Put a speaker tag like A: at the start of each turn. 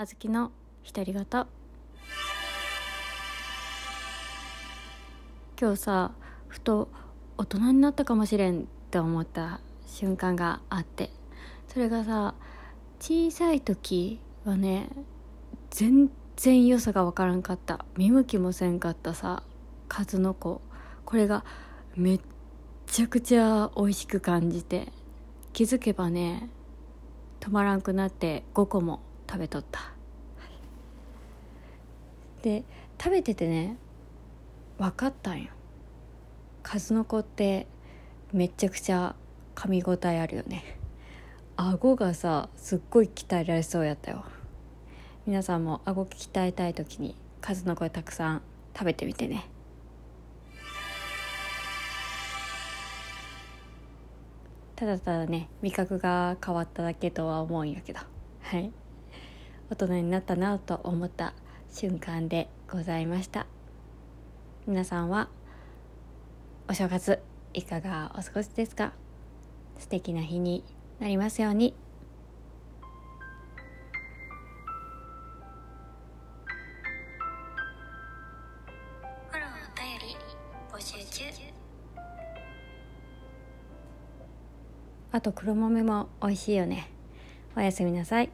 A: あずきの独り言今日さふと大人になったかもしれんって思った瞬間があって。それがさ小さい時はね全然良さが分からんかった。見向きもせんかったさ数の子。これがめっちゃくちゃ美味しく感じて。気づけばね止まらんくなって5個も。食べとった。で食べててね分かったんよ。数の子ってめちゃくちゃ噛み応えあるよね。顎がさすっごい鍛えられそうやったよ。皆さんも顎鍛えたい時に数の子たくさん食べてみてね。ただただね味覚が変わっただけとは思うんやけど。はい。大人になったなと思った瞬間でございました。皆さんはお正月いかがお過ごしですか？素敵な日になりますように。あと黒豆も美味しいよね。おやすみなさい